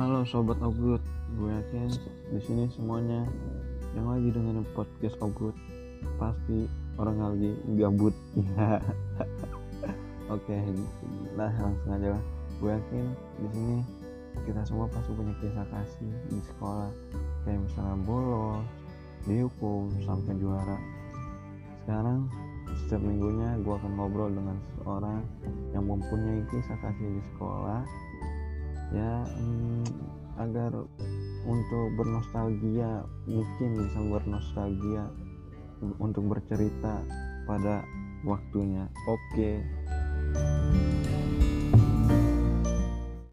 Halo sobat Ogut, gue yakin di sini semuanya yang lagi dengerin podcast Ogut pasti orang lagi gabut. Oke, nah langsung aja lah. Gue yakin di sini kita semua pasti punya kisah kasih di sekolah kayak misalnya bolos, dihukum sampai juara. Sekarang setiap minggunya gue akan ngobrol dengan seseorang yang mempunyai kisah kasih di sekolah ya hmm, agar untuk bernostalgia mungkin bisa bernostalgia untuk bercerita pada waktunya. Oke